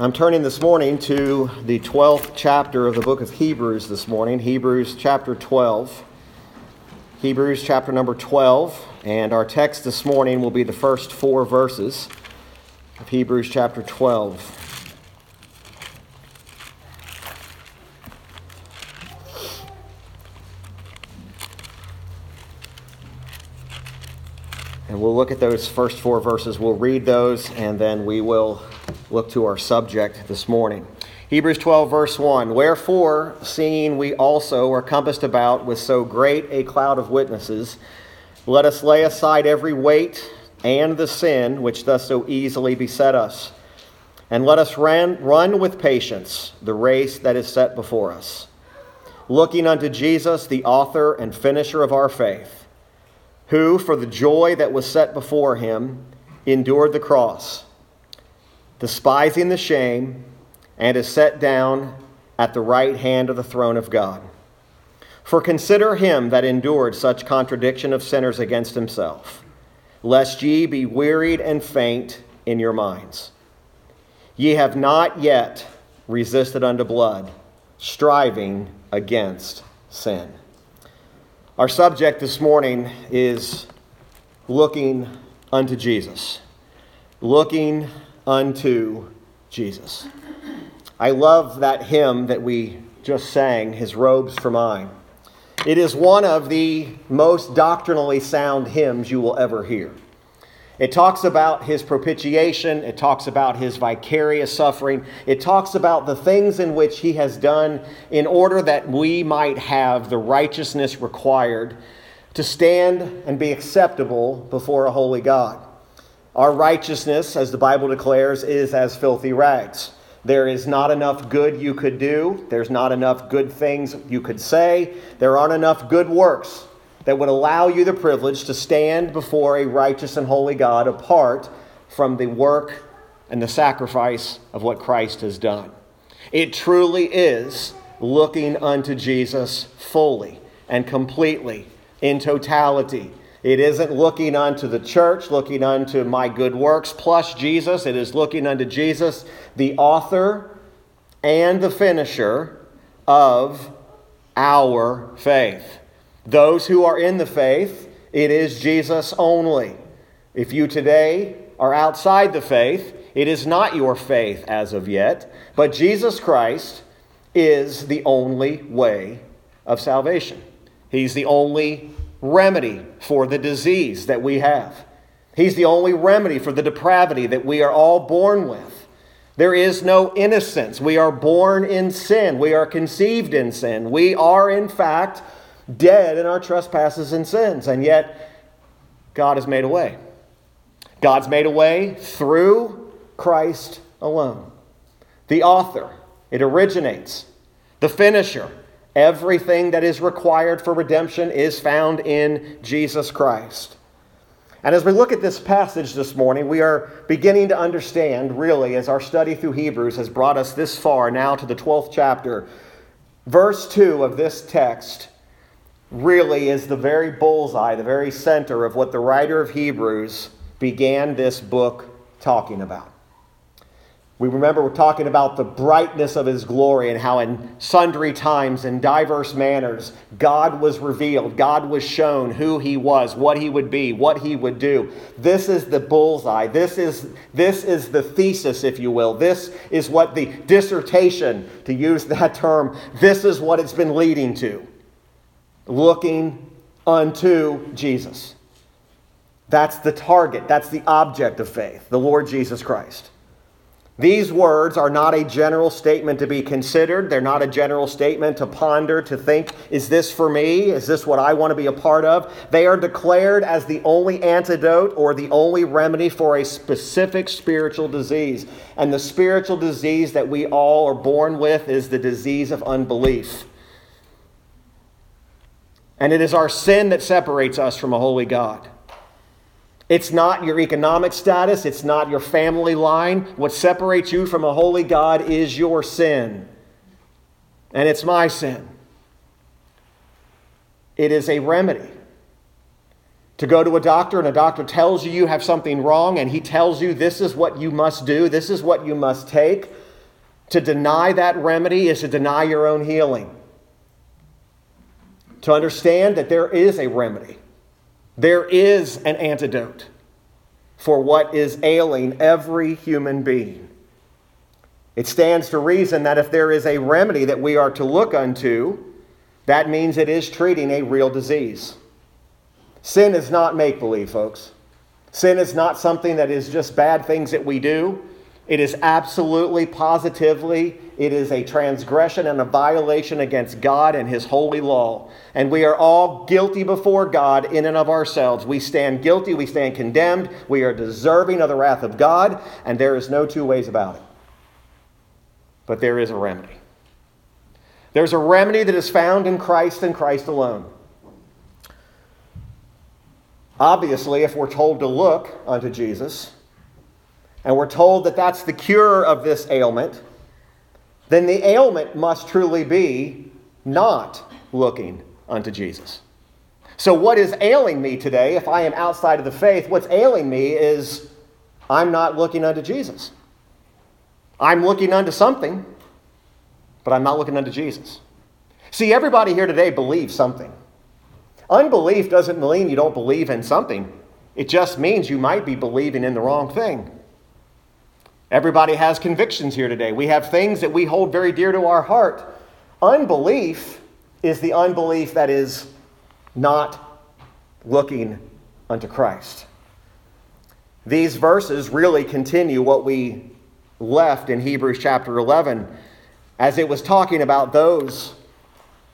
I'm turning this morning to the 12th chapter of the book of Hebrews this morning, Hebrews chapter 12. Hebrews chapter number 12, and our text this morning will be the first four verses of Hebrews chapter 12. And we'll look at those first four verses. We'll read those, and then we will look to our subject this morning. Hebrews 12, verse 1 Wherefore, seeing we also are compassed about with so great a cloud of witnesses, let us lay aside every weight and the sin which does so easily beset us, and let us run, run with patience the race that is set before us, looking unto Jesus, the author and finisher of our faith, who, for the joy that was set before him, endured the cross despising the shame, and is set down at the right hand of the throne of God. For consider him that endured such contradiction of sinners against himself, lest ye be wearied and faint in your minds. Ye have not yet resisted unto blood, striving against sin. Our subject this morning is looking unto Jesus. Looking unto Jesus. I love that hymn that we just sang, His Robes for Mine. It is one of the most doctrinally sound hymns you will ever hear. It talks about his propitiation. It talks about his vicarious suffering. It talks about the things in which he has done in order that we might have the righteousness required to stand and be acceptable before a holy God. Our righteousness, as the Bible declares, is as filthy rags. There is not enough good you could do. There's not enough good things you could say. There aren't enough good works that would allow you the privilege to stand before a righteous and holy God apart from the work and the sacrifice of what Christ has done. It truly is looking unto Jesus fully and completely in totality it isn't looking unto the church, looking unto my good works plus Jesus. It is looking unto Jesus, the author and the finisher of our faith. Those who are in the faith, it is Jesus only. If you today are outside the faith, it is not your faith as of yet, but Jesus Christ is the only way of salvation. He's the only remedy for the disease that we have. He's the only remedy for the depravity that we are all born with. There is no innocence. We are born in sin. We are conceived in sin. We are, in fact, dead in our trespasses and sins. And yet, God has made a way. God's made a way through Christ alone. The author, it originates. The finisher, Everything that is required for redemption is found in Jesus Christ. And as we look at this passage this morning, we are beginning to understand, really, as our study through Hebrews has brought us this far, now to the 12th chapter. Verse 2 of this text really is the very bullseye, the very center of what the writer of Hebrews began this book talking about. We remember we're talking about the brightness of his glory and how in sundry times and diverse manners God was revealed, God was shown who he was, what he would be, what he would do. This is the bullseye. This is this is the thesis if you will. This is what the dissertation to use that term, this is what it's been leading to. Looking unto Jesus. That's the target, that's the object of faith, the Lord Jesus Christ. These words are not a general statement to be considered. They're not a general statement to ponder, to think, is this for me? Is this what I want to be a part of? They are declared as the only antidote or the only remedy for a specific spiritual disease. And the spiritual disease that we all are born with is the disease of unbelief. And it is our sin that separates us from a holy God. It's not your economic status, it's not your family line. What separates you from a holy God is your sin. And it's my sin. It is a remedy. To go to a doctor and a doctor tells you you have something wrong and he tells you this is what you must do, this is what you must take. To deny that remedy is to deny your own healing. To understand that there is a remedy, there is an antidote for what is ailing every human being. It stands to reason that if there is a remedy that we are to look unto, that means it is treating a real disease. Sin is not make believe, folks. Sin is not something that is just bad things that we do. It is absolutely, positively, it is a transgression and a violation against God and His holy law. And we are all guilty before God in and of ourselves. We stand guilty, we stand condemned, we are deserving of the wrath of God, and there is no two ways about it. But there is a remedy. There's a remedy that is found in Christ and Christ alone. Obviously, if we're told to look unto Jesus, and we're told that that's the cure of this ailment, then the ailment must truly be not looking unto Jesus. So, what is ailing me today, if I am outside of the faith, what's ailing me is I'm not looking unto Jesus. I'm looking unto something, but I'm not looking unto Jesus. See, everybody here today believes something. Unbelief doesn't mean you don't believe in something, it just means you might be believing in the wrong thing. Everybody has convictions here today. We have things that we hold very dear to our heart. Unbelief is the unbelief that is not looking unto Christ. These verses really continue what we left in Hebrews chapter 11 as it was talking about those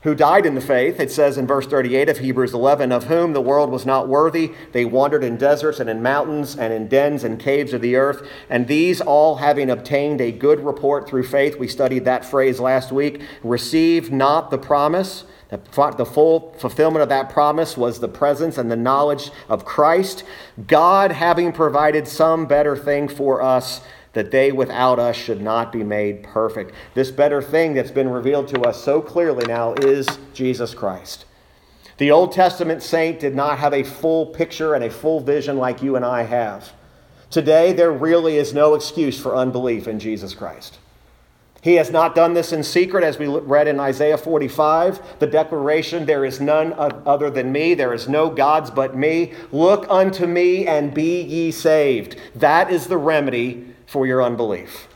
who died in the faith. It says in verse 38 of Hebrews 11, of whom the world was not worthy. They wandered in deserts and in mountains and in dens and caves of the earth. And these all having obtained a good report through faith, we studied that phrase last week, received not the promise. The full fulfillment of that promise was the presence and the knowledge of Christ, God having provided some better thing for us that they without us should not be made perfect. This better thing that's been revealed to us so clearly now is Jesus Christ. The Old Testament saint did not have a full picture and a full vision like you and I have. Today, there really is no excuse for unbelief in Jesus Christ. He has not done this in secret, as we read in Isaiah 45, the declaration, There is none other than me, there is no gods but me. Look unto me and be ye saved. That is the remedy for your unbelief.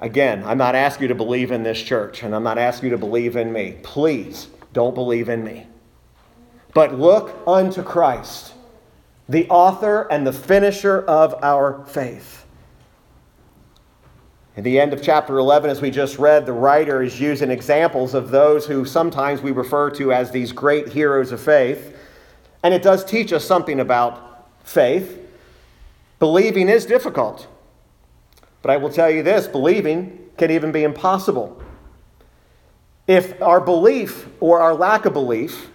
Again, I'm not asking you to believe in this church, and I'm not asking you to believe in me. Please don't believe in me. But look unto Christ, the author and the finisher of our faith. At the end of chapter 11, as we just read, the writer is using examples of those who sometimes we refer to as these great heroes of faith. And it does teach us something about faith. Believing is difficult. But I will tell you this believing can even be impossible. If our belief or our lack of belief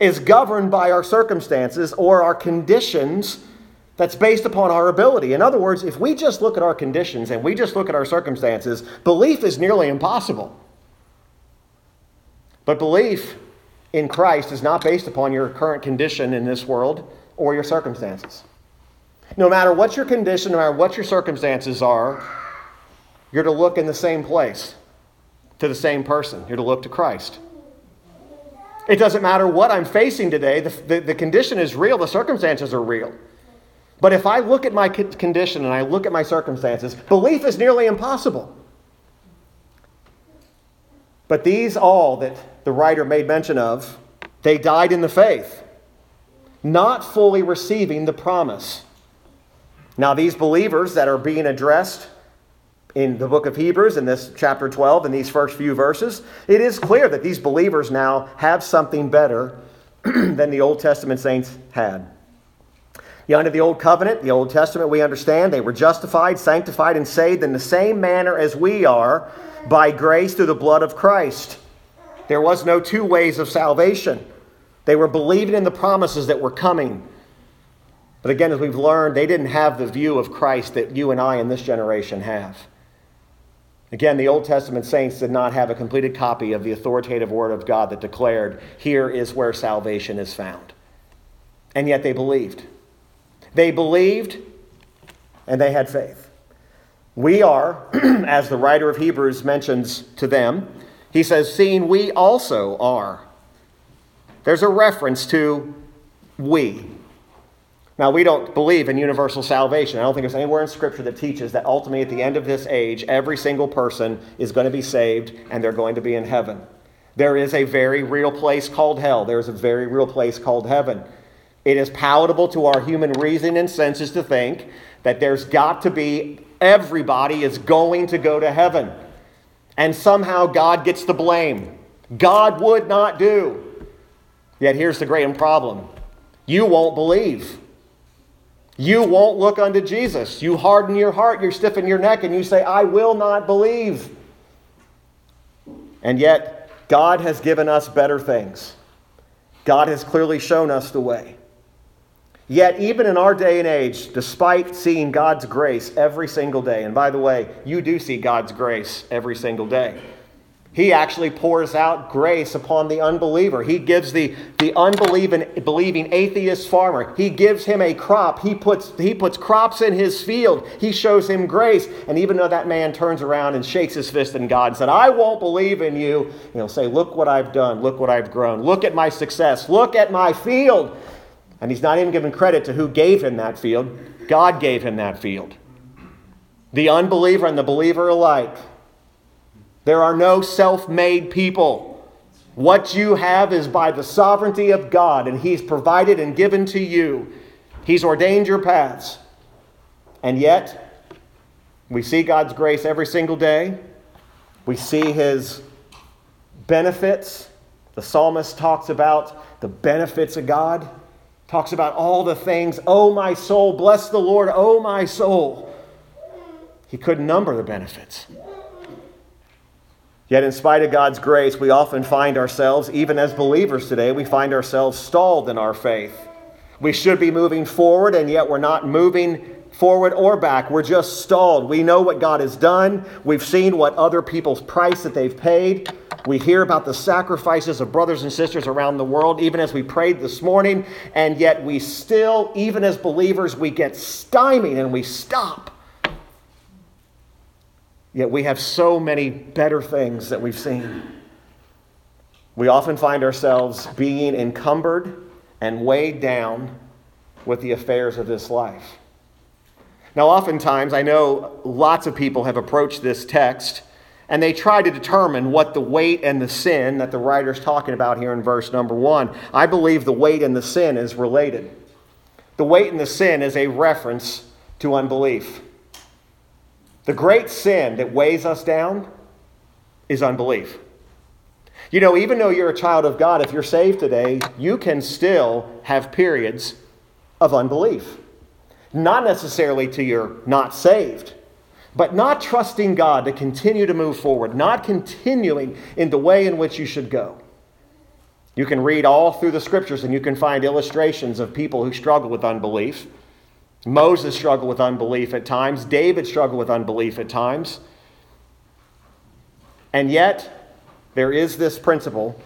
is governed by our circumstances or our conditions, that's based upon our ability. In other words, if we just look at our conditions and we just look at our circumstances, belief is nearly impossible. But belief in Christ is not based upon your current condition in this world or your circumstances. No matter what your condition, no matter what your circumstances are, you're to look in the same place, to the same person. You're to look to Christ. It doesn't matter what I'm facing today, the, the, the condition is real, the circumstances are real. But if I look at my condition and I look at my circumstances, belief is nearly impossible. But these all that the writer made mention of, they died in the faith, not fully receiving the promise. Now, these believers that are being addressed in the book of Hebrews, in this chapter 12, in these first few verses, it is clear that these believers now have something better than the Old Testament saints had. You under the Old Covenant, the Old Testament, we understand they were justified, sanctified, and saved in the same manner as we are by grace through the blood of Christ. There was no two ways of salvation. They were believing in the promises that were coming. But again, as we've learned, they didn't have the view of Christ that you and I in this generation have. Again, the Old Testament saints did not have a completed copy of the authoritative Word of God that declared, Here is where salvation is found. And yet they believed. They believed and they had faith. We are, as the writer of Hebrews mentions to them, he says, seeing we also are. There's a reference to we. Now, we don't believe in universal salvation. I don't think there's anywhere in Scripture that teaches that ultimately at the end of this age, every single person is going to be saved and they're going to be in heaven. There is a very real place called hell, there is a very real place called heaven. It is palatable to our human reason and senses to think that there's got to be, everybody is going to go to heaven. And somehow God gets the blame. God would not do. Yet here's the great problem you won't believe. You won't look unto Jesus. You harden your heart, you stiffen your neck, and you say, I will not believe. And yet, God has given us better things. God has clearly shown us the way. Yet, even in our day and age, despite seeing God's grace every single day, and by the way, you do see God's grace every single day. He actually pours out grace upon the unbeliever. He gives the, the unbelieving believing atheist farmer, he gives him a crop. He puts, he puts crops in his field. He shows him grace. And even though that man turns around and shakes his fist in God and said, I won't believe in you, he'll say, Look what I've done. Look what I've grown. Look at my success. Look at my field. And he's not even giving credit to who gave him that field. God gave him that field. The unbeliever and the believer alike there are no self made people. What you have is by the sovereignty of God, and He's provided and given to you. He's ordained your paths. And yet, we see God's grace every single day. We see His benefits. The psalmist talks about the benefits of God, talks about all the things. Oh, my soul, bless the Lord. Oh, my soul. He couldn't number the benefits. Yet, in spite of God's grace, we often find ourselves, even as believers today, we find ourselves stalled in our faith. We should be moving forward, and yet we're not moving forward or back. We're just stalled. We know what God has done. We've seen what other people's price that they've paid. We hear about the sacrifices of brothers and sisters around the world, even as we prayed this morning, and yet we still, even as believers, we get stymied and we stop. Yet we have so many better things that we've seen. We often find ourselves being encumbered and weighed down with the affairs of this life. Now, oftentimes, I know lots of people have approached this text and they try to determine what the weight and the sin that the writer's talking about here in verse number one. I believe the weight and the sin is related. The weight and the sin is a reference to unbelief. The great sin that weighs us down is unbelief. You know, even though you're a child of God, if you're saved today, you can still have periods of unbelief. Not necessarily to you're not saved, but not trusting God to continue to move forward, not continuing in the way in which you should go. You can read all through the scriptures and you can find illustrations of people who struggle with unbelief. Moses struggled with unbelief at times. David struggled with unbelief at times. And yet, there is this principle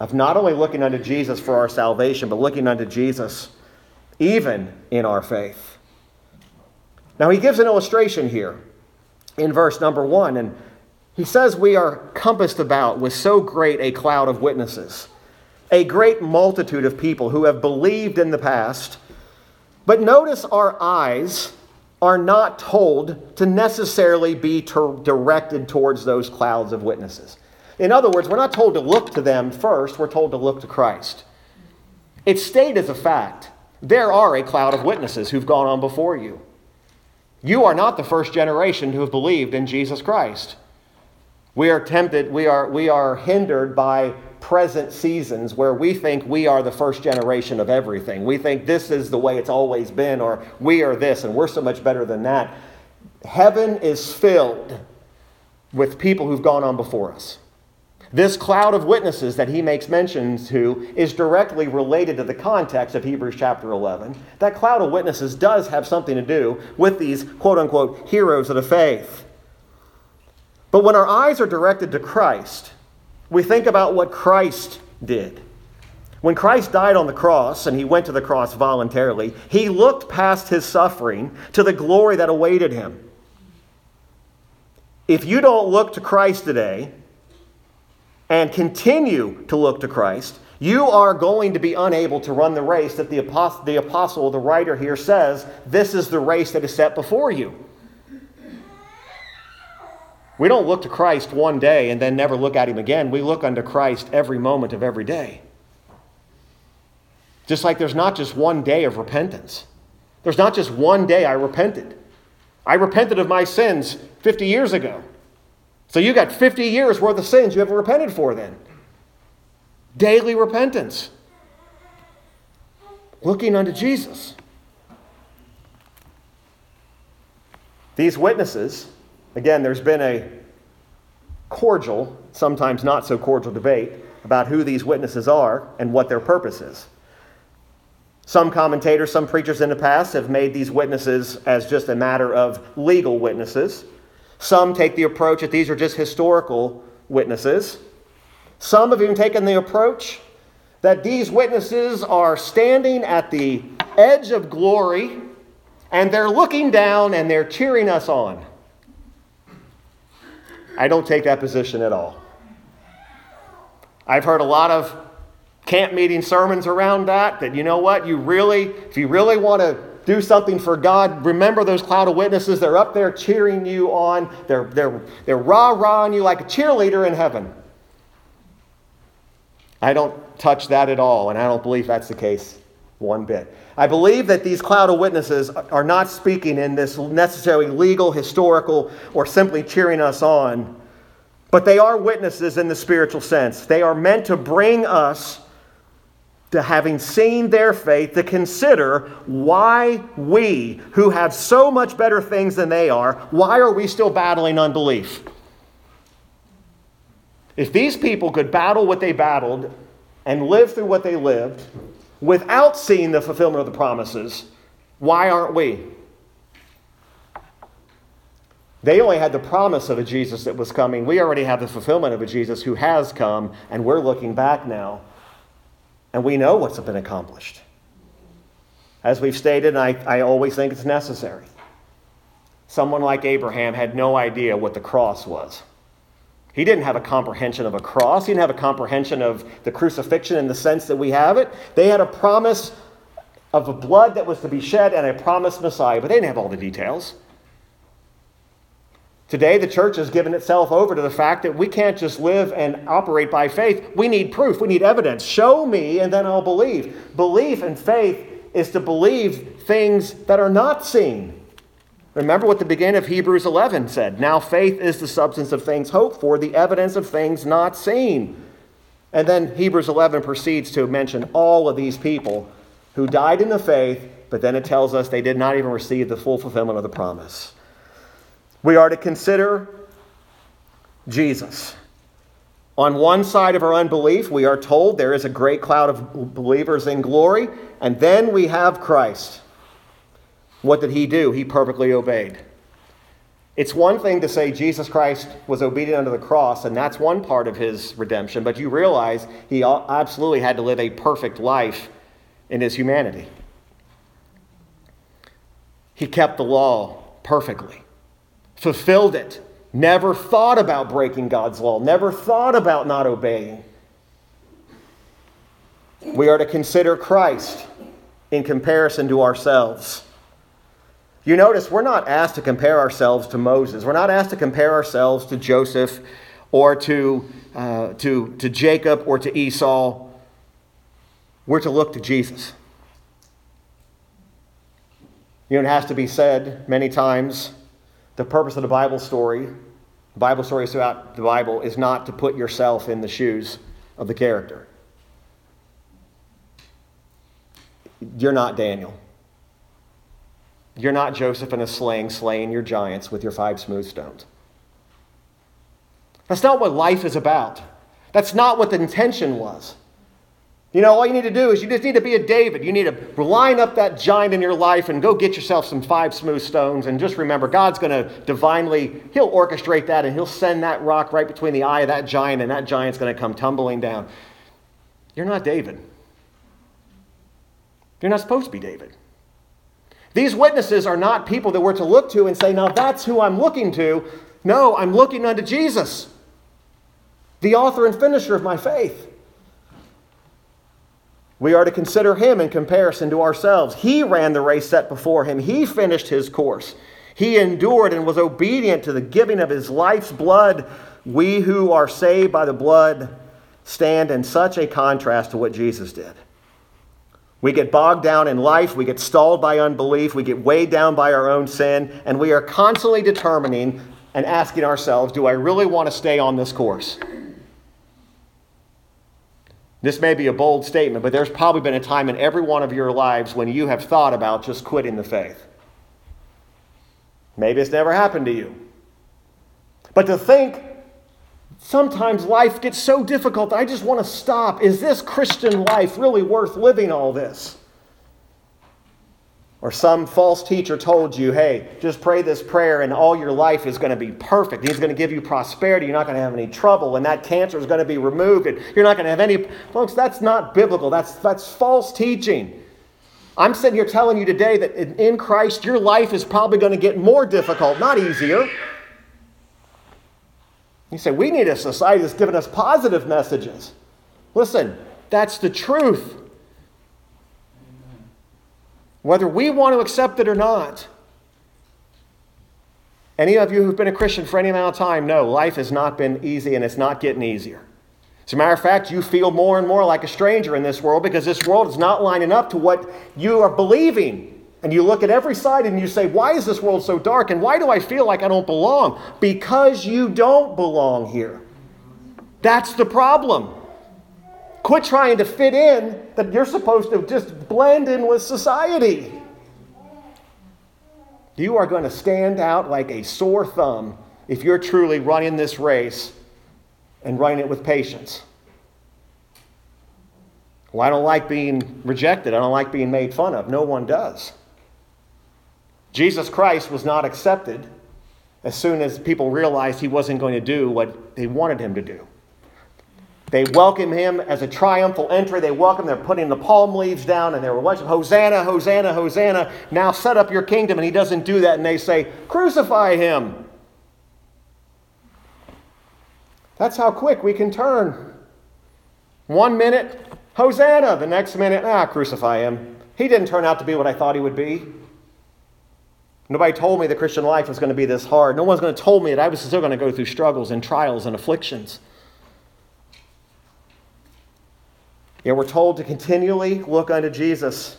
of not only looking unto Jesus for our salvation, but looking unto Jesus even in our faith. Now, he gives an illustration here in verse number one, and he says, We are compassed about with so great a cloud of witnesses, a great multitude of people who have believed in the past but notice our eyes are not told to necessarily be to directed towards those clouds of witnesses. In other words, we're not told to look to them first, we're told to look to Christ. It's stated as a fact. There are a cloud of witnesses who've gone on before you. You are not the first generation who have believed in Jesus Christ. We are tempted, we are, we are hindered by present seasons where we think we are the first generation of everything. We think this is the way it's always been, or we are this and we're so much better than that. Heaven is filled with people who've gone on before us. This cloud of witnesses that he makes mention to is directly related to the context of Hebrews chapter 11. That cloud of witnesses does have something to do with these quote unquote heroes of the faith. But when our eyes are directed to Christ, we think about what Christ did. When Christ died on the cross and he went to the cross voluntarily, he looked past his suffering to the glory that awaited him. If you don't look to Christ today and continue to look to Christ, you are going to be unable to run the race that the apostle, the apostle, the writer here says, this is the race that is set before you. We don't look to Christ one day and then never look at him again. We look unto Christ every moment of every day. Just like there's not just one day of repentance. There's not just one day I repented. I repented of my sins 50 years ago. So you got 50 years worth of sins you haven't repented for then. Daily repentance. Looking unto Jesus. These witnesses, again, there's been a cordial, sometimes not so cordial debate about who these witnesses are and what their purpose is. Some commentators, some preachers in the past have made these witnesses as just a matter of legal witnesses. Some take the approach that these are just historical witnesses. Some have even taken the approach that these witnesses are standing at the edge of glory and they're looking down and they're cheering us on. I don't take that position at all. I've heard a lot of camp meeting sermons around that, that you know what, you really, if you really want to do something for God, remember those cloud of witnesses. They're up there cheering you on. They're, they're, they're rah-rahing you like a cheerleader in heaven. I don't touch that at all, and I don't believe that's the case one bit. I believe that these cloud of witnesses are not speaking in this necessarily legal, historical, or simply cheering us on, but they are witnesses in the spiritual sense. They are meant to bring us to having seen their faith to consider why we, who have so much better things than they are, why are we still battling unbelief? If these people could battle what they battled and live through what they lived without seeing the fulfillment of the promises, why aren't we? They only had the promise of a Jesus that was coming. We already have the fulfillment of a Jesus who has come, and we're looking back now. And we know what's been accomplished. As we've stated, and I, I always think it's necessary. Someone like Abraham had no idea what the cross was. He didn't have a comprehension of a cross. He didn't have a comprehension of the crucifixion in the sense that we have it. They had a promise of a blood that was to be shed and a promised Messiah, but they didn't have all the details. Today, the church has given itself over to the fact that we can't just live and operate by faith. We need proof, we need evidence. Show me, and then I'll believe. Belief and faith is to believe things that are not seen. Remember what the beginning of Hebrews 11 said. Now faith is the substance of things hoped for, the evidence of things not seen. And then Hebrews 11 proceeds to mention all of these people who died in the faith, but then it tells us they did not even receive the full fulfillment of the promise. We are to consider Jesus. On one side of our unbelief, we are told there is a great cloud of believers in glory, and then we have Christ. What did he do? He perfectly obeyed. It's one thing to say Jesus Christ was obedient under the cross, and that's one part of his redemption, but you realize he absolutely had to live a perfect life in his humanity. He kept the law perfectly, fulfilled it, never thought about breaking God's law, never thought about not obeying. We are to consider Christ in comparison to ourselves. You notice we're not asked to compare ourselves to Moses. We're not asked to compare ourselves to Joseph or to, uh, to, to Jacob or to Esau. We're to look to Jesus. You know, it has to be said many times the purpose of the Bible story, Bible stories throughout the Bible, is not to put yourself in the shoes of the character. You're not Daniel. You're not Joseph in a sling slaying your giants with your five smooth stones. That's not what life is about. That's not what the intention was. You know, all you need to do is you just need to be a David. You need to line up that giant in your life and go get yourself some five smooth stones. And just remember, God's going to divinely, He'll orchestrate that and He'll send that rock right between the eye of that giant, and that giant's going to come tumbling down. You're not David. You're not supposed to be David. These witnesses are not people that we're to look to and say, now that's who I'm looking to. No, I'm looking unto Jesus, the author and finisher of my faith. We are to consider him in comparison to ourselves. He ran the race set before him, he finished his course. He endured and was obedient to the giving of his life's blood. We who are saved by the blood stand in such a contrast to what Jesus did. We get bogged down in life, we get stalled by unbelief, we get weighed down by our own sin, and we are constantly determining and asking ourselves, do I really want to stay on this course? This may be a bold statement, but there's probably been a time in every one of your lives when you have thought about just quitting the faith. Maybe it's never happened to you. But to think sometimes life gets so difficult I just want to stop. Is this Christian life really worth living all this? Or some false teacher told you, hey, just pray this prayer and all your life is going to be perfect. He's going to give you prosperity. You're not going to have any trouble, and that cancer is going to be removed, and you're not going to have any. Folks, that's not biblical. That's, that's false teaching. I'm sitting here telling you today that in Christ, your life is probably going to get more difficult, not easier. You say, we need a society that's giving us positive messages. Listen, that's the truth whether we want to accept it or not. Any of you who've been a Christian for any amount of time know life has not been easy and it's not getting easier. As a matter of fact, you feel more and more like a stranger in this world because this world is not lining up to what you are believing. And you look at every side and you say, Why is this world so dark? And why do I feel like I don't belong? Because you don't belong here. That's the problem. Quit trying to fit in that you're supposed to just blend in with society. You are going to stand out like a sore thumb if you're truly running this race and running it with patience. Well, I don't like being rejected. I don't like being made fun of. No one does. Jesus Christ was not accepted as soon as people realized he wasn't going to do what they wanted him to do. They welcome him as a triumphal entry. They welcome, they're putting the palm leaves down and they're watching, Hosanna, Hosanna, Hosanna. Now set up your kingdom. And he doesn't do that. And they say, Crucify him. That's how quick we can turn. One minute, Hosanna. The next minute, ah, crucify him. He didn't turn out to be what I thought he would be. Nobody told me the Christian life was going to be this hard. No one's going to tell me that I was still going to go through struggles and trials and afflictions. Yet we're told to continually look unto Jesus.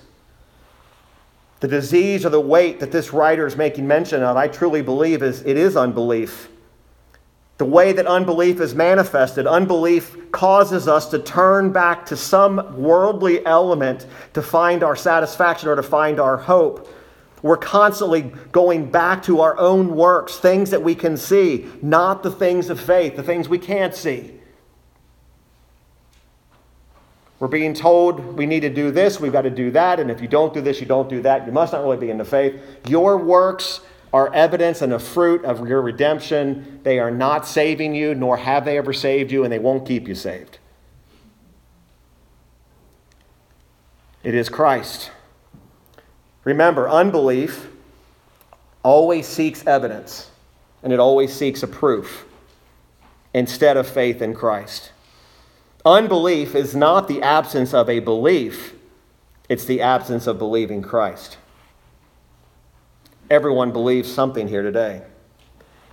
The disease or the weight that this writer is making mention of, I truly believe, is it is unbelief. The way that unbelief is manifested, unbelief causes us to turn back to some worldly element to find our satisfaction or to find our hope. We're constantly going back to our own works, things that we can see, not the things of faith, the things we can't see. We're being told we need to do this, we've got to do that, and if you don't do this, you don't do that. You must not really be in the faith. Your works are evidence and a fruit of your redemption. They are not saving you, nor have they ever saved you, and they won't keep you saved. It is Christ. Remember, unbelief always seeks evidence, and it always seeks a proof instead of faith in Christ. Unbelief is not the absence of a belief, it's the absence of believing Christ. Everyone believes something here today.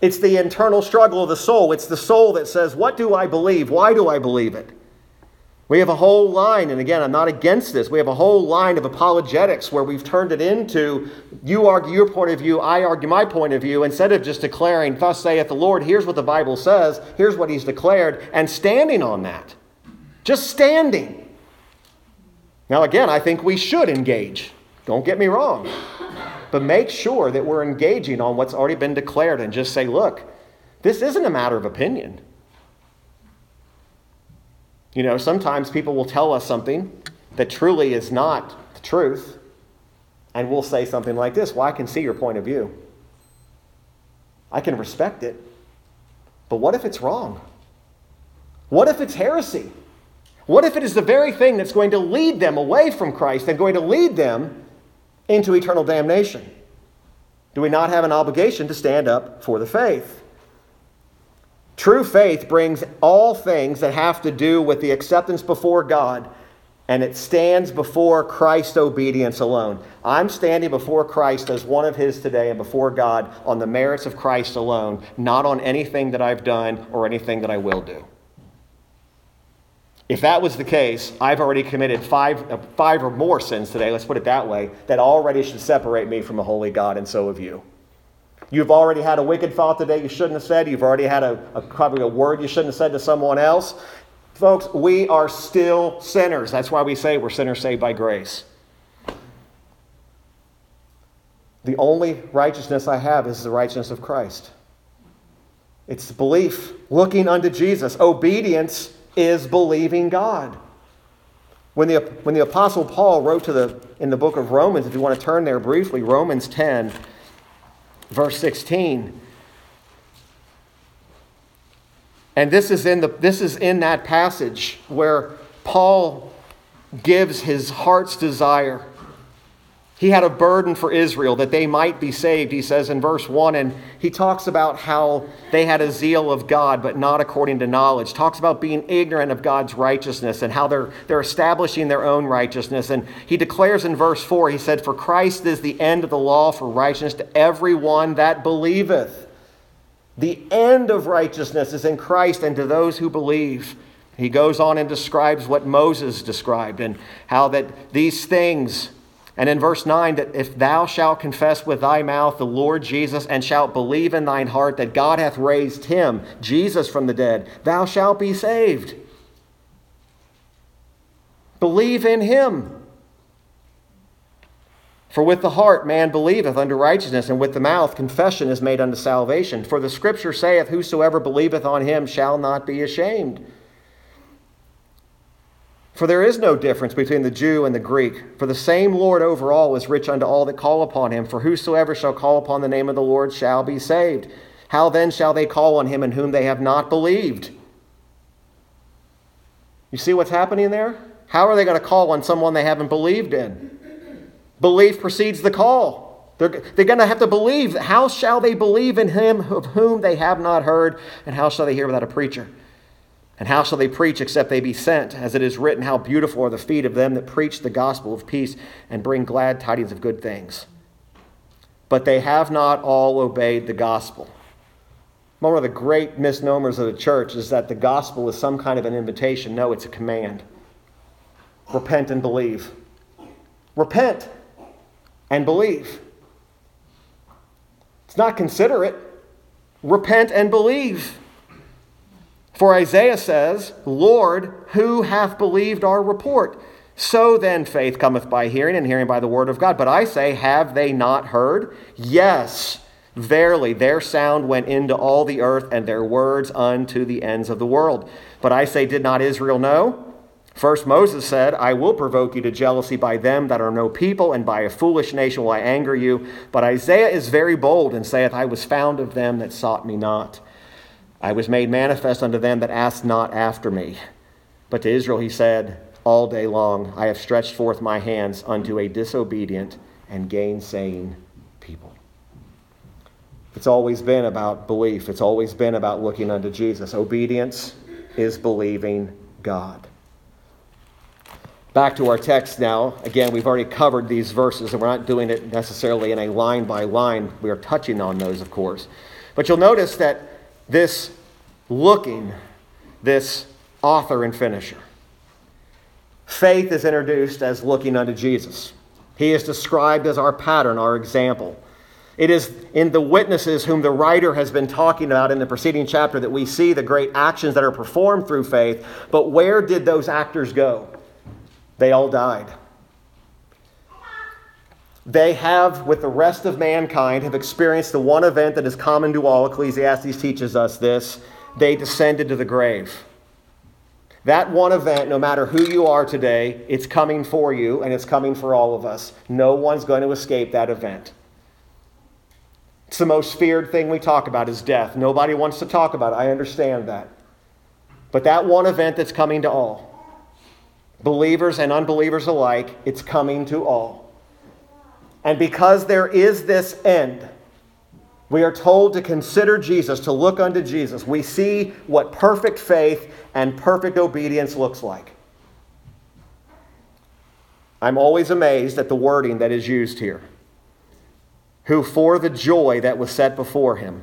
It's the internal struggle of the soul. It's the soul that says, What do I believe? Why do I believe it? We have a whole line, and again, I'm not against this. We have a whole line of apologetics where we've turned it into you argue your point of view, I argue my point of view, instead of just declaring, Thus saith the Lord, here's what the Bible says, here's what He's declared, and standing on that just standing. Now, again, I think we should engage. Don't get me wrong. But make sure that we're engaging on what's already been declared and just say, look, this isn't a matter of opinion. You know, sometimes people will tell us something that truly is not the truth, and we'll say something like this Well, I can see your point of view. I can respect it. But what if it's wrong? What if it's heresy? What if it is the very thing that's going to lead them away from Christ and going to lead them into eternal damnation? Do we not have an obligation to stand up for the faith? True faith brings all things that have to do with the acceptance before God, and it stands before Christ's obedience alone. I'm standing before Christ as one of His today and before God on the merits of Christ alone, not on anything that I've done or anything that I will do. If that was the case, I've already committed five, uh, five or more sins today, let's put it that way, that already should separate me from a holy God, and so have you. You've already had a wicked thought today you shouldn't have said. You've already had a, a, probably a word you shouldn't have said to someone else. Folks, we are still sinners. That's why we say we're sinners saved by grace. The only righteousness I have is the righteousness of Christ. It's belief, looking unto Jesus. Obedience is believing God. When the, when the Apostle Paul wrote to the, in the book of Romans, if you want to turn there briefly, Romans 10, verse 16. And this is in, the, this is in that passage where Paul gives his heart's desire he had a burden for Israel that they might be saved, he says in verse 1. And he talks about how they had a zeal of God, but not according to knowledge. Talks about being ignorant of God's righteousness and how they're, they're establishing their own righteousness. And he declares in verse 4, he said, For Christ is the end of the law for righteousness to everyone that believeth. The end of righteousness is in Christ and to those who believe. He goes on and describes what Moses described and how that these things and in verse 9, that if thou shalt confess with thy mouth the Lord Jesus and shalt believe in thine heart that God hath raised him, Jesus, from the dead, thou shalt be saved. Believe in him. For with the heart man believeth unto righteousness, and with the mouth confession is made unto salvation. For the scripture saith, Whosoever believeth on him shall not be ashamed. For there is no difference between the Jew and the Greek, for the same Lord over all is rich unto all that call upon him. For whosoever shall call upon the name of the Lord shall be saved. How then shall they call on him in whom they have not believed? You see what's happening there? How are they going to call on someone they haven't believed in? Belief precedes the call. They're, they're going to have to believe. How shall they believe in him of whom they have not heard? And how shall they hear without a preacher? And how shall they preach except they be sent? As it is written, How beautiful are the feet of them that preach the gospel of peace and bring glad tidings of good things. But they have not all obeyed the gospel. One of the great misnomers of the church is that the gospel is some kind of an invitation. No, it's a command. Repent and believe. Repent and believe. It's not considerate. Repent and believe. For Isaiah says, Lord, who hath believed our report? So then faith cometh by hearing, and hearing by the word of God. But I say, have they not heard? Yes, verily, their sound went into all the earth, and their words unto the ends of the world. But I say, did not Israel know? First Moses said, I will provoke you to jealousy by them that are no people, and by a foolish nation will I anger you. But Isaiah is very bold, and saith, I was found of them that sought me not. I was made manifest unto them that asked not after me. But to Israel he said, All day long I have stretched forth my hands unto a disobedient and gainsaying people. It's always been about belief, it's always been about looking unto Jesus. Obedience is believing God. Back to our text now. Again, we've already covered these verses, and we're not doing it necessarily in a line by line. We are touching on those, of course. But you'll notice that this looking, this author and finisher. Faith is introduced as looking unto Jesus. He is described as our pattern, our example. It is in the witnesses whom the writer has been talking about in the preceding chapter that we see the great actions that are performed through faith. But where did those actors go? They all died. They have, with the rest of mankind, have experienced the one event that is common to all. Ecclesiastes teaches us this. They descended to the grave. That one event, no matter who you are today, it's coming for you and it's coming for all of us. No one's going to escape that event. It's the most feared thing we talk about is death. Nobody wants to talk about it. I understand that. But that one event that's coming to all, believers and unbelievers alike, it's coming to all. And because there is this end, We are told to consider Jesus, to look unto Jesus. We see what perfect faith and perfect obedience looks like. I'm always amazed at the wording that is used here. Who, for the joy that was set before him.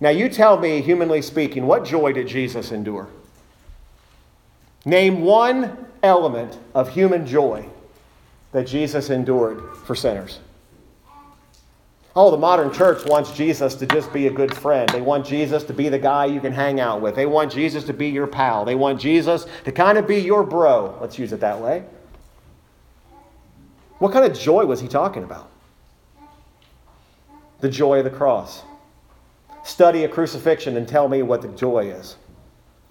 Now, you tell me, humanly speaking, what joy did Jesus endure? Name one element of human joy that Jesus endured for sinners. Oh, the modern church wants Jesus to just be a good friend. They want Jesus to be the guy you can hang out with. They want Jesus to be your pal. They want Jesus to kind of be your bro. Let's use it that way. What kind of joy was he talking about? The joy of the cross. Study a crucifixion and tell me what the joy is.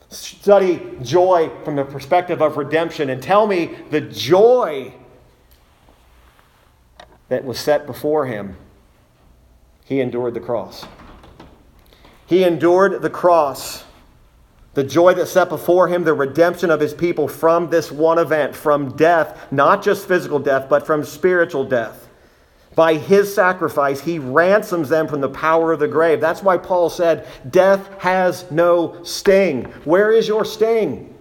Study joy from the perspective of redemption and tell me the joy that was set before him he endured the cross. He endured the cross, the joy that set before him, the redemption of his people from this one event, from death, not just physical death, but from spiritual death. By his sacrifice, he ransoms them from the power of the grave. That's why Paul said, Death has no sting. Where is your sting?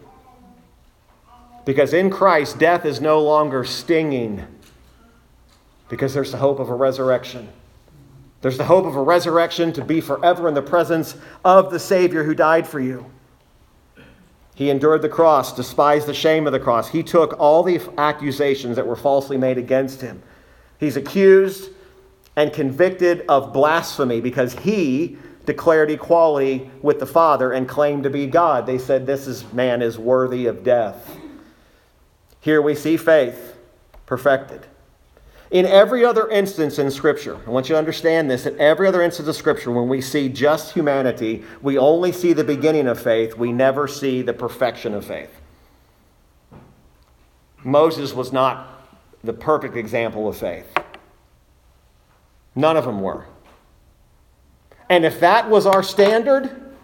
Because in Christ, death is no longer stinging, because there's the hope of a resurrection. There's the hope of a resurrection to be forever in the presence of the Savior who died for you. He endured the cross, despised the shame of the cross. He took all the accusations that were falsely made against him. He's accused and convicted of blasphemy because he declared equality with the Father and claimed to be God. They said, This is, man is worthy of death. Here we see faith perfected. In every other instance in Scripture, I want you to understand this, in every other instance of Scripture, when we see just humanity, we only see the beginning of faith, we never see the perfection of faith. Moses was not the perfect example of faith. None of them were. And if that was our standard,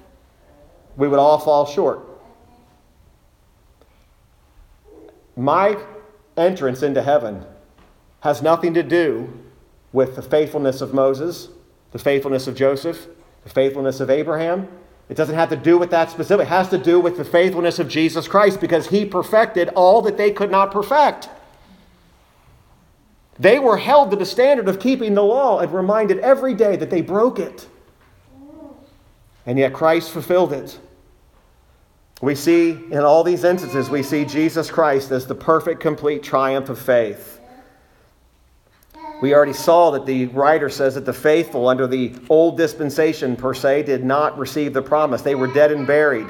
we would all fall short. My entrance into heaven has nothing to do with the faithfulness of Moses, the faithfulness of Joseph, the faithfulness of Abraham. It doesn't have to do with that specific. It has to do with the faithfulness of Jesus Christ because he perfected all that they could not perfect. They were held to the standard of keeping the law and reminded every day that they broke it. And yet Christ fulfilled it. We see in all these instances, we see Jesus Christ as the perfect, complete triumph of faith. We already saw that the writer says that the faithful under the old dispensation, per se, did not receive the promise. They were dead and buried.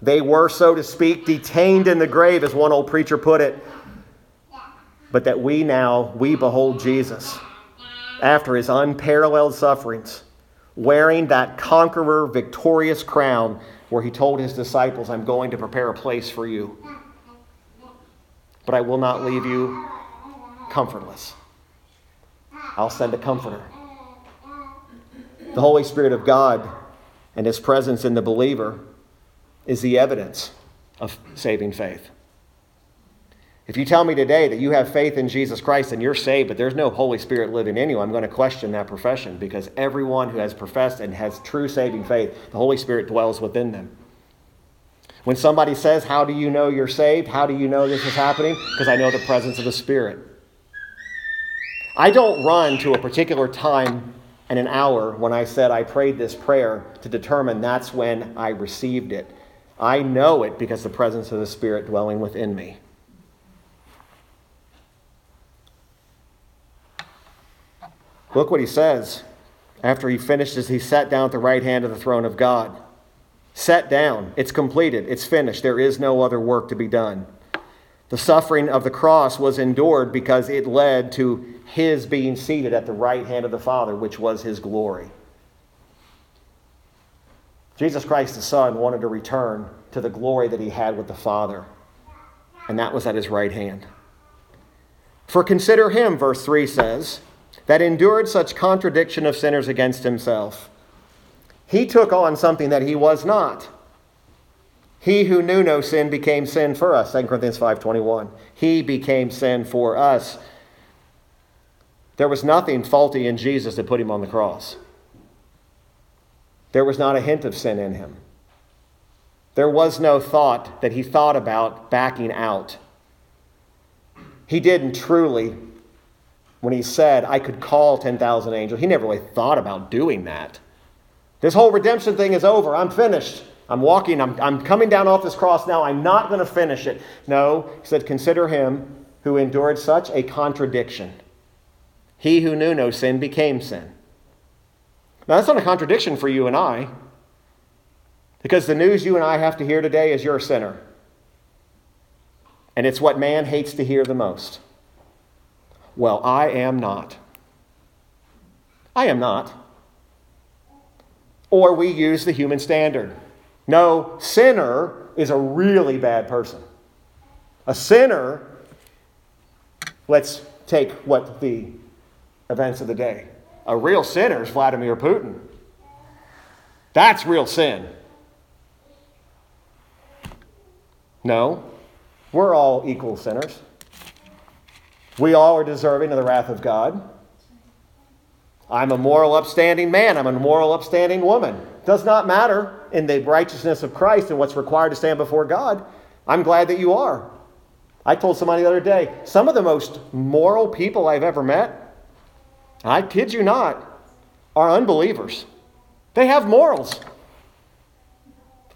They were, so to speak, detained in the grave, as one old preacher put it. But that we now, we behold Jesus after his unparalleled sufferings, wearing that conqueror victorious crown where he told his disciples, I'm going to prepare a place for you. But I will not leave you comfortless. I'll send a comforter. The Holy Spirit of God and His presence in the believer is the evidence of saving faith. If you tell me today that you have faith in Jesus Christ and you're saved, but there's no Holy Spirit living in you, I'm going to question that profession because everyone who has professed and has true saving faith, the Holy Spirit dwells within them. When somebody says, How do you know you're saved? How do you know this is happening? Because I know the presence of the Spirit. I don't run to a particular time and an hour when I said I prayed this prayer to determine that's when I received it. I know it because the presence of the Spirit dwelling within me. Look what he says after he finishes. He sat down at the right hand of the throne of God. Sat down. It's completed. It's finished. There is no other work to be done. The suffering of the cross was endured because it led to his being seated at the right hand of the Father, which was his glory. Jesus Christ the Son wanted to return to the glory that he had with the Father, and that was at his right hand. For consider him, verse 3 says, that endured such contradiction of sinners against himself. He took on something that he was not. He who knew no sin became sin for us, 2 Corinthians 5:21. He became sin for us there was nothing faulty in Jesus that put him on the cross. there was not a hint of sin in him. There was no thought that he thought about backing out. He didn't truly, when he said, I could call 10,000 angels, he never really thought about doing that. This whole redemption thing is over. I'm finished. I'm walking. I'm, I'm coming down off this cross now. I'm not going to finish it. No, he said, Consider him who endured such a contradiction. He who knew no sin became sin. Now, that's not a contradiction for you and I, because the news you and I have to hear today is you're a sinner. And it's what man hates to hear the most. Well, I am not. I am not. Or we use the human standard. No, sinner is a really bad person. A sinner, let's take what the events of the day. A real sinner is Vladimir Putin. That's real sin. No, we're all equal sinners. We all are deserving of the wrath of God. I'm a moral, upstanding man. I'm a moral, upstanding woman. Does not matter in the righteousness of Christ and what's required to stand before God. I'm glad that you are. I told somebody the other day, some of the most moral people I've ever met, I kid you not, are unbelievers. They have morals.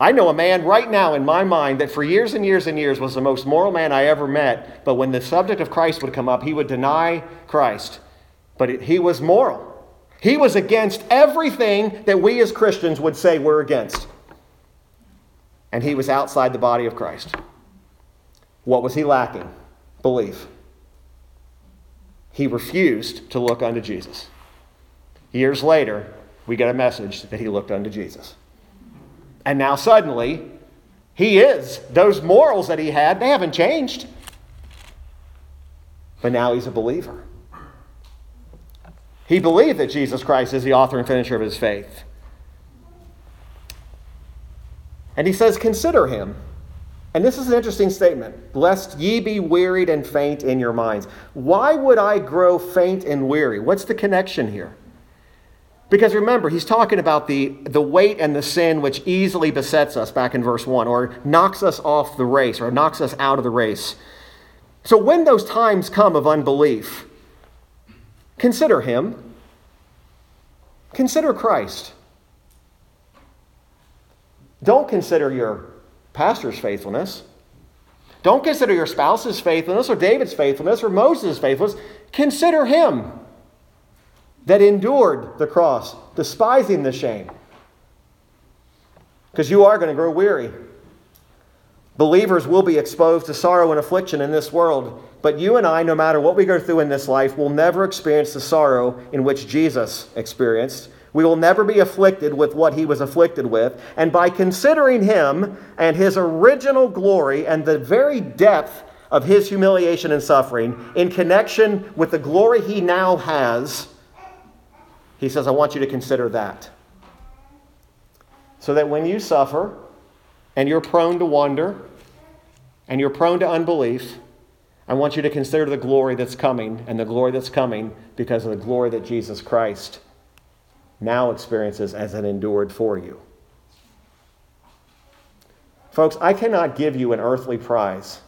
I know a man right now in my mind that for years and years and years was the most moral man I ever met, but when the subject of Christ would come up, he would deny Christ. But he was moral. He was against everything that we as Christians would say we're against. And he was outside the body of Christ. What was he lacking? Belief. He refused to look unto Jesus. Years later, we get a message that he looked unto Jesus. And now suddenly, he is. Those morals that he had, they haven't changed. But now he's a believer. He believed that Jesus Christ is the author and finisher of his faith. And he says, Consider him. And this is an interesting statement lest ye be wearied and faint in your minds. Why would I grow faint and weary? What's the connection here? Because remember, he's talking about the, the weight and the sin which easily besets us back in verse 1, or knocks us off the race, or knocks us out of the race. So when those times come of unbelief, consider him. Consider Christ. Don't consider your pastor's faithfulness. Don't consider your spouse's faithfulness or David's faithfulness or Moses' faithfulness. Consider him that endured the cross, despising the shame. Because you are going to grow weary. Believers will be exposed to sorrow and affliction in this world, but you and I, no matter what we go through in this life, will never experience the sorrow in which Jesus experienced. We will never be afflicted with what he was afflicted with. And by considering him and his original glory and the very depth of his humiliation and suffering in connection with the glory he now has, he says, I want you to consider that. So that when you suffer and you're prone to wonder and you're prone to unbelief, I want you to consider the glory that's coming and the glory that's coming because of the glory that Jesus Christ now experiences as it endured for you. Folks, I cannot give you an earthly prize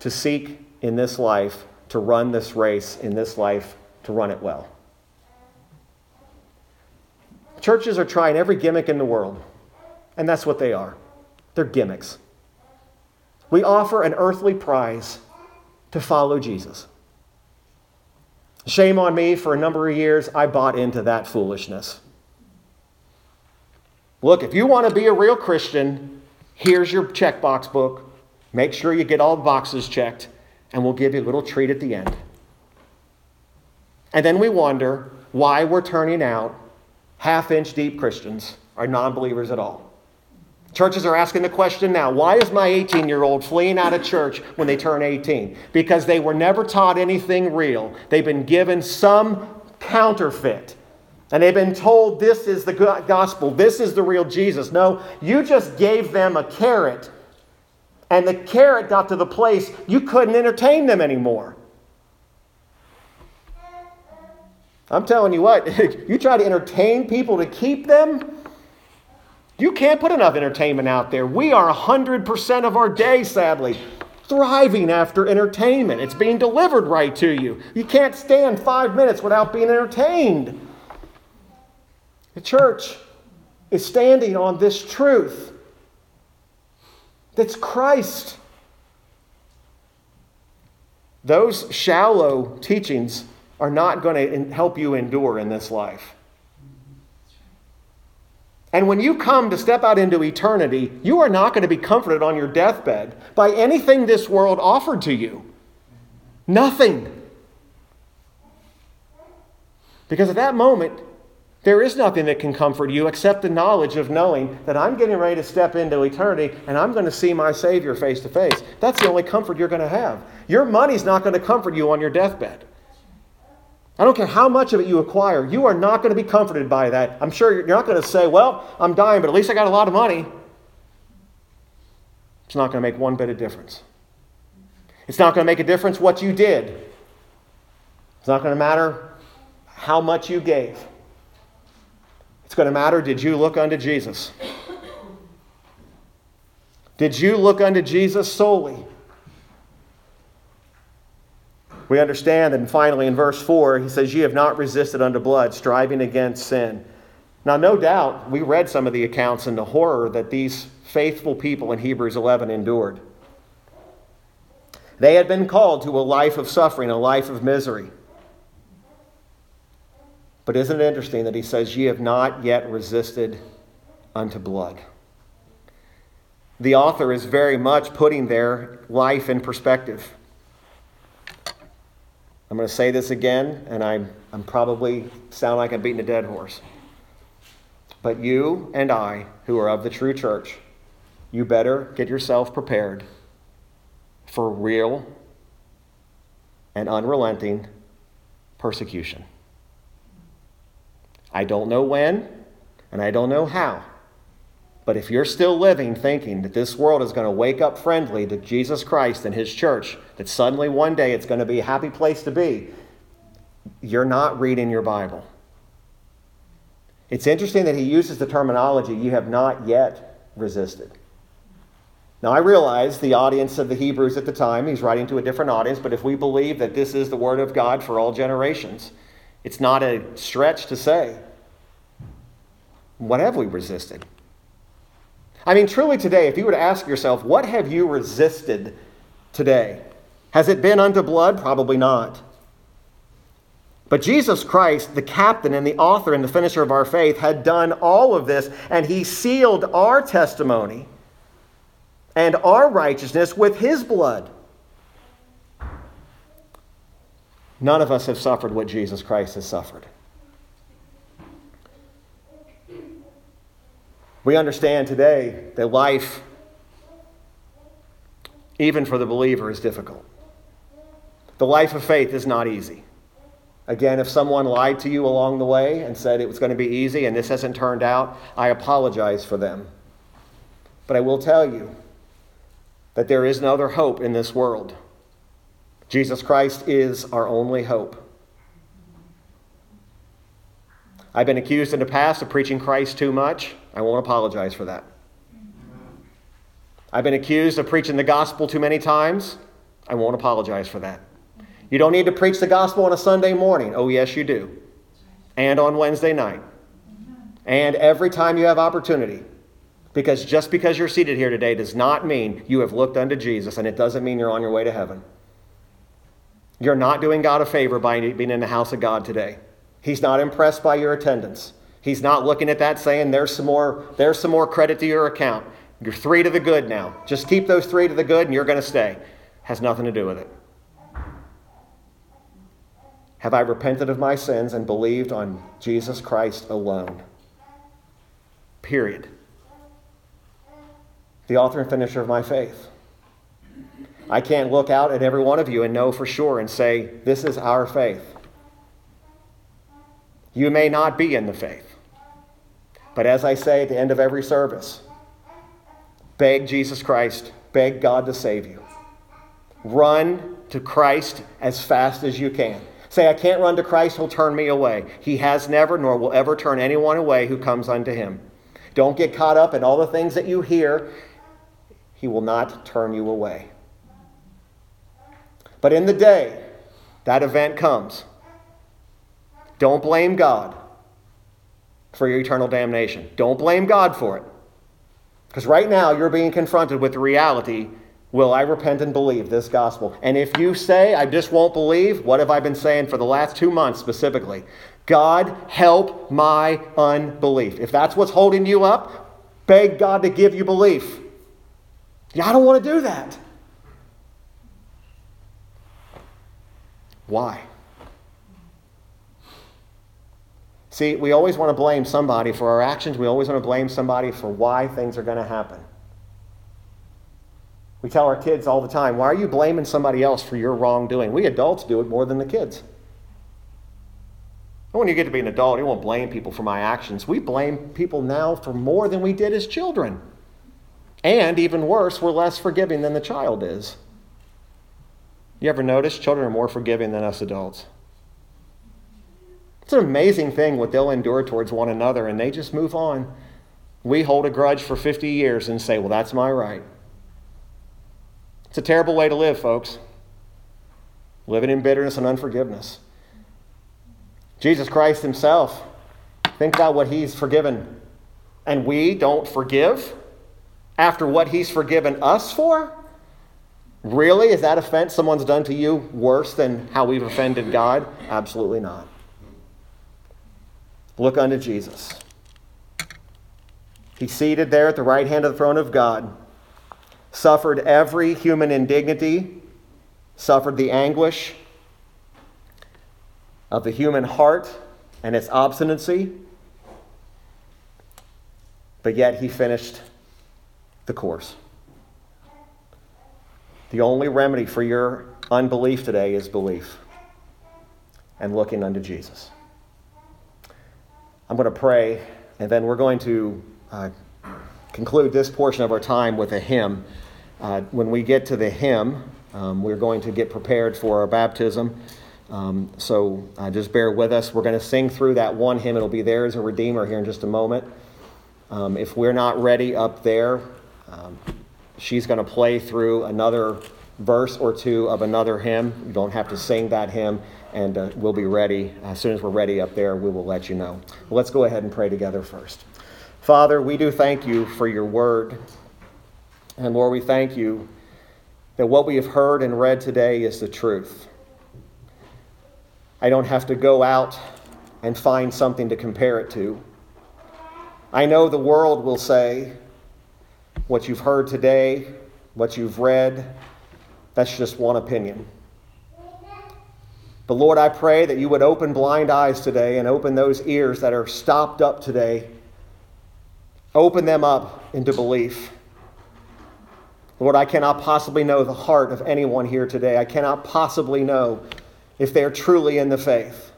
to seek in this life, to run this race in this life, to run it well. Churches are trying every gimmick in the world, and that's what they are. They're gimmicks. We offer an earthly prize to follow Jesus. Shame on me, for a number of years, I bought into that foolishness. Look, if you want to be a real Christian, here's your checkbox book. Make sure you get all the boxes checked, and we'll give you a little treat at the end. And then we wonder why we're turning out half inch deep Christians are non believers at all. Churches are asking the question now why is my 18 year old fleeing out of church when they turn 18? Because they were never taught anything real. They've been given some counterfeit. And they've been told this is the gospel, this is the real Jesus. No, you just gave them a carrot. And the carrot got to the place you couldn't entertain them anymore. I'm telling you what, you try to entertain people to keep them, You can't put enough entertainment out there. We are 100% of our day, sadly, thriving after entertainment. It's being delivered right to you. You can't stand five minutes without being entertained. The church is standing on this truth that's Christ. Those shallow teachings are not going to help you endure in this life. And when you come to step out into eternity, you are not going to be comforted on your deathbed by anything this world offered to you. Nothing. Because at that moment, there is nothing that can comfort you except the knowledge of knowing that I'm getting ready to step into eternity and I'm going to see my Savior face to face. That's the only comfort you're going to have. Your money's not going to comfort you on your deathbed. I don't care how much of it you acquire, you are not going to be comforted by that. I'm sure you're not going to say, Well, I'm dying, but at least I got a lot of money. It's not going to make one bit of difference. It's not going to make a difference what you did. It's not going to matter how much you gave. It's going to matter did you look unto Jesus? Did you look unto Jesus solely? We understand that finally in verse 4, he says, Ye have not resisted unto blood, striving against sin. Now, no doubt, we read some of the accounts and the horror that these faithful people in Hebrews 11 endured. They had been called to a life of suffering, a life of misery. But isn't it interesting that he says, Ye have not yet resisted unto blood? The author is very much putting their life in perspective. I'm going to say this again, and I'm, I'm probably sound like I'm beating a dead horse. But you and I, who are of the true church, you better get yourself prepared for real and unrelenting persecution. I don't know when, and I don't know how. But if you're still living thinking that this world is going to wake up friendly to Jesus Christ and His church, that suddenly one day it's going to be a happy place to be, you're not reading your Bible. It's interesting that he uses the terminology, you have not yet resisted. Now, I realize the audience of the Hebrews at the time, he's writing to a different audience, but if we believe that this is the Word of God for all generations, it's not a stretch to say, what have we resisted? I mean, truly today, if you were to ask yourself, what have you resisted today? Has it been unto blood? Probably not. But Jesus Christ, the captain and the author and the finisher of our faith, had done all of this, and he sealed our testimony and our righteousness with his blood. None of us have suffered what Jesus Christ has suffered. We understand today that life, even for the believer, is difficult. The life of faith is not easy. Again, if someone lied to you along the way and said it was going to be easy and this hasn't turned out, I apologize for them. But I will tell you that there is no other hope in this world. Jesus Christ is our only hope. I've been accused in the past of preaching Christ too much. I won't apologize for that. I've been accused of preaching the gospel too many times. I won't apologize for that. You don't need to preach the gospel on a Sunday morning. Oh, yes, you do. And on Wednesday night. And every time you have opportunity. Because just because you're seated here today does not mean you have looked unto Jesus, and it doesn't mean you're on your way to heaven. You're not doing God a favor by being in the house of God today. He's not impressed by your attendance. He's not looking at that saying, there's some more, there's some more credit to your account. You're three to the good now. Just keep those three to the good and you're going to stay. Has nothing to do with it. Have I repented of my sins and believed on Jesus Christ alone? Period. The author and finisher of my faith. I can't look out at every one of you and know for sure and say, this is our faith. You may not be in the faith. But as I say at the end of every service, beg Jesus Christ, beg God to save you. Run to Christ as fast as you can. Say, I can't run to Christ, he'll turn me away. He has never, nor will ever turn anyone away who comes unto him. Don't get caught up in all the things that you hear. He will not turn you away. But in the day that event comes, don't blame God for your eternal damnation. Don't blame God for it. Because right now you're being confronted with the reality will I repent and believe this gospel? And if you say, I just won't believe, what have I been saying for the last two months specifically? God, help my unbelief. If that's what's holding you up, beg God to give you belief. Yeah, I don't want to do that. Why? See, we always want to blame somebody for our actions. We always want to blame somebody for why things are going to happen. We tell our kids all the time, why are you blaming somebody else for your wrongdoing? We adults do it more than the kids. When you get to be an adult, you won't blame people for my actions. We blame people now for more than we did as children. And even worse, we're less forgiving than the child is. You ever notice children are more forgiving than us adults? It's an amazing thing what they'll endure towards one another, and they just move on. We hold a grudge for 50 years and say, Well, that's my right. It's a terrible way to live, folks. Living in bitterness and unforgiveness. Jesus Christ Himself, think about what He's forgiven. And we don't forgive after what He's forgiven us for? Really? Is that offense someone's done to you worse than how we've offended God? Absolutely not. Look unto Jesus. He's seated there at the right hand of the throne of God suffered every human indignity, suffered the anguish of the human heart and its obstinacy, but yet he finished the course. The only remedy for your unbelief today is belief and looking unto Jesus. I'm going to pray, and then we're going to uh, conclude this portion of our time with a hymn. Uh, when we get to the hymn, um, we're going to get prepared for our baptism. Um, so uh, just bear with us. We're going to sing through that one hymn. It'll be There Is a Redeemer here in just a moment. Um, if we're not ready up there, um, she's going to play through another verse or two of another hymn. You don't have to sing that hymn, and uh, we'll be ready. As soon as we're ready up there, we will let you know. Let's go ahead and pray together first. Father, we do thank you for your word. And Lord, we thank you that what we have heard and read today is the truth. I don't have to go out and find something to compare it to. I know the world will say what you've heard today, what you've read, that's just one opinion. But Lord, I pray that you would open blind eyes today and open those ears that are stopped up today. Open them up into belief. Lord, I cannot possibly know the heart of anyone here today. I cannot possibly know if they are truly in the faith.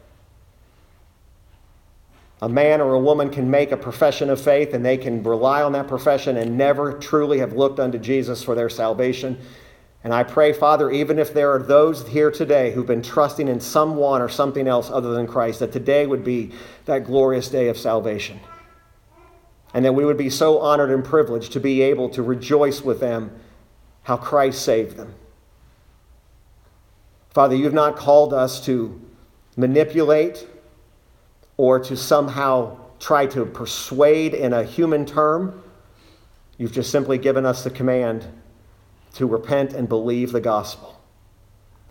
A man or a woman can make a profession of faith and they can rely on that profession and never truly have looked unto Jesus for their salvation. And I pray, Father, even if there are those here today who've been trusting in someone or something else other than Christ, that today would be that glorious day of salvation. And that we would be so honored and privileged to be able to rejoice with them how Christ saved them. Father, you've not called us to manipulate or to somehow try to persuade in a human term. You've just simply given us the command to repent and believe the gospel.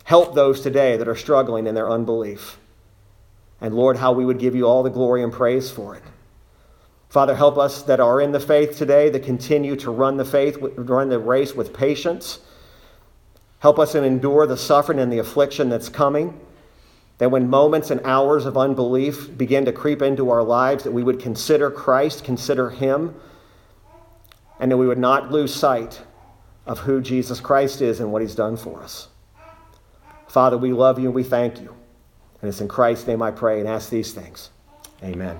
Help those today that are struggling in their unbelief. And Lord, how we would give you all the glory and praise for it. Father, help us that are in the faith today that continue to run the faith, run the race with patience. Help us to endure the suffering and the affliction that's coming. That when moments and hours of unbelief begin to creep into our lives, that we would consider Christ, consider Him, and that we would not lose sight of who Jesus Christ is and what He's done for us. Father, we love you and we thank you. And it's in Christ's name I pray and ask these things. Amen.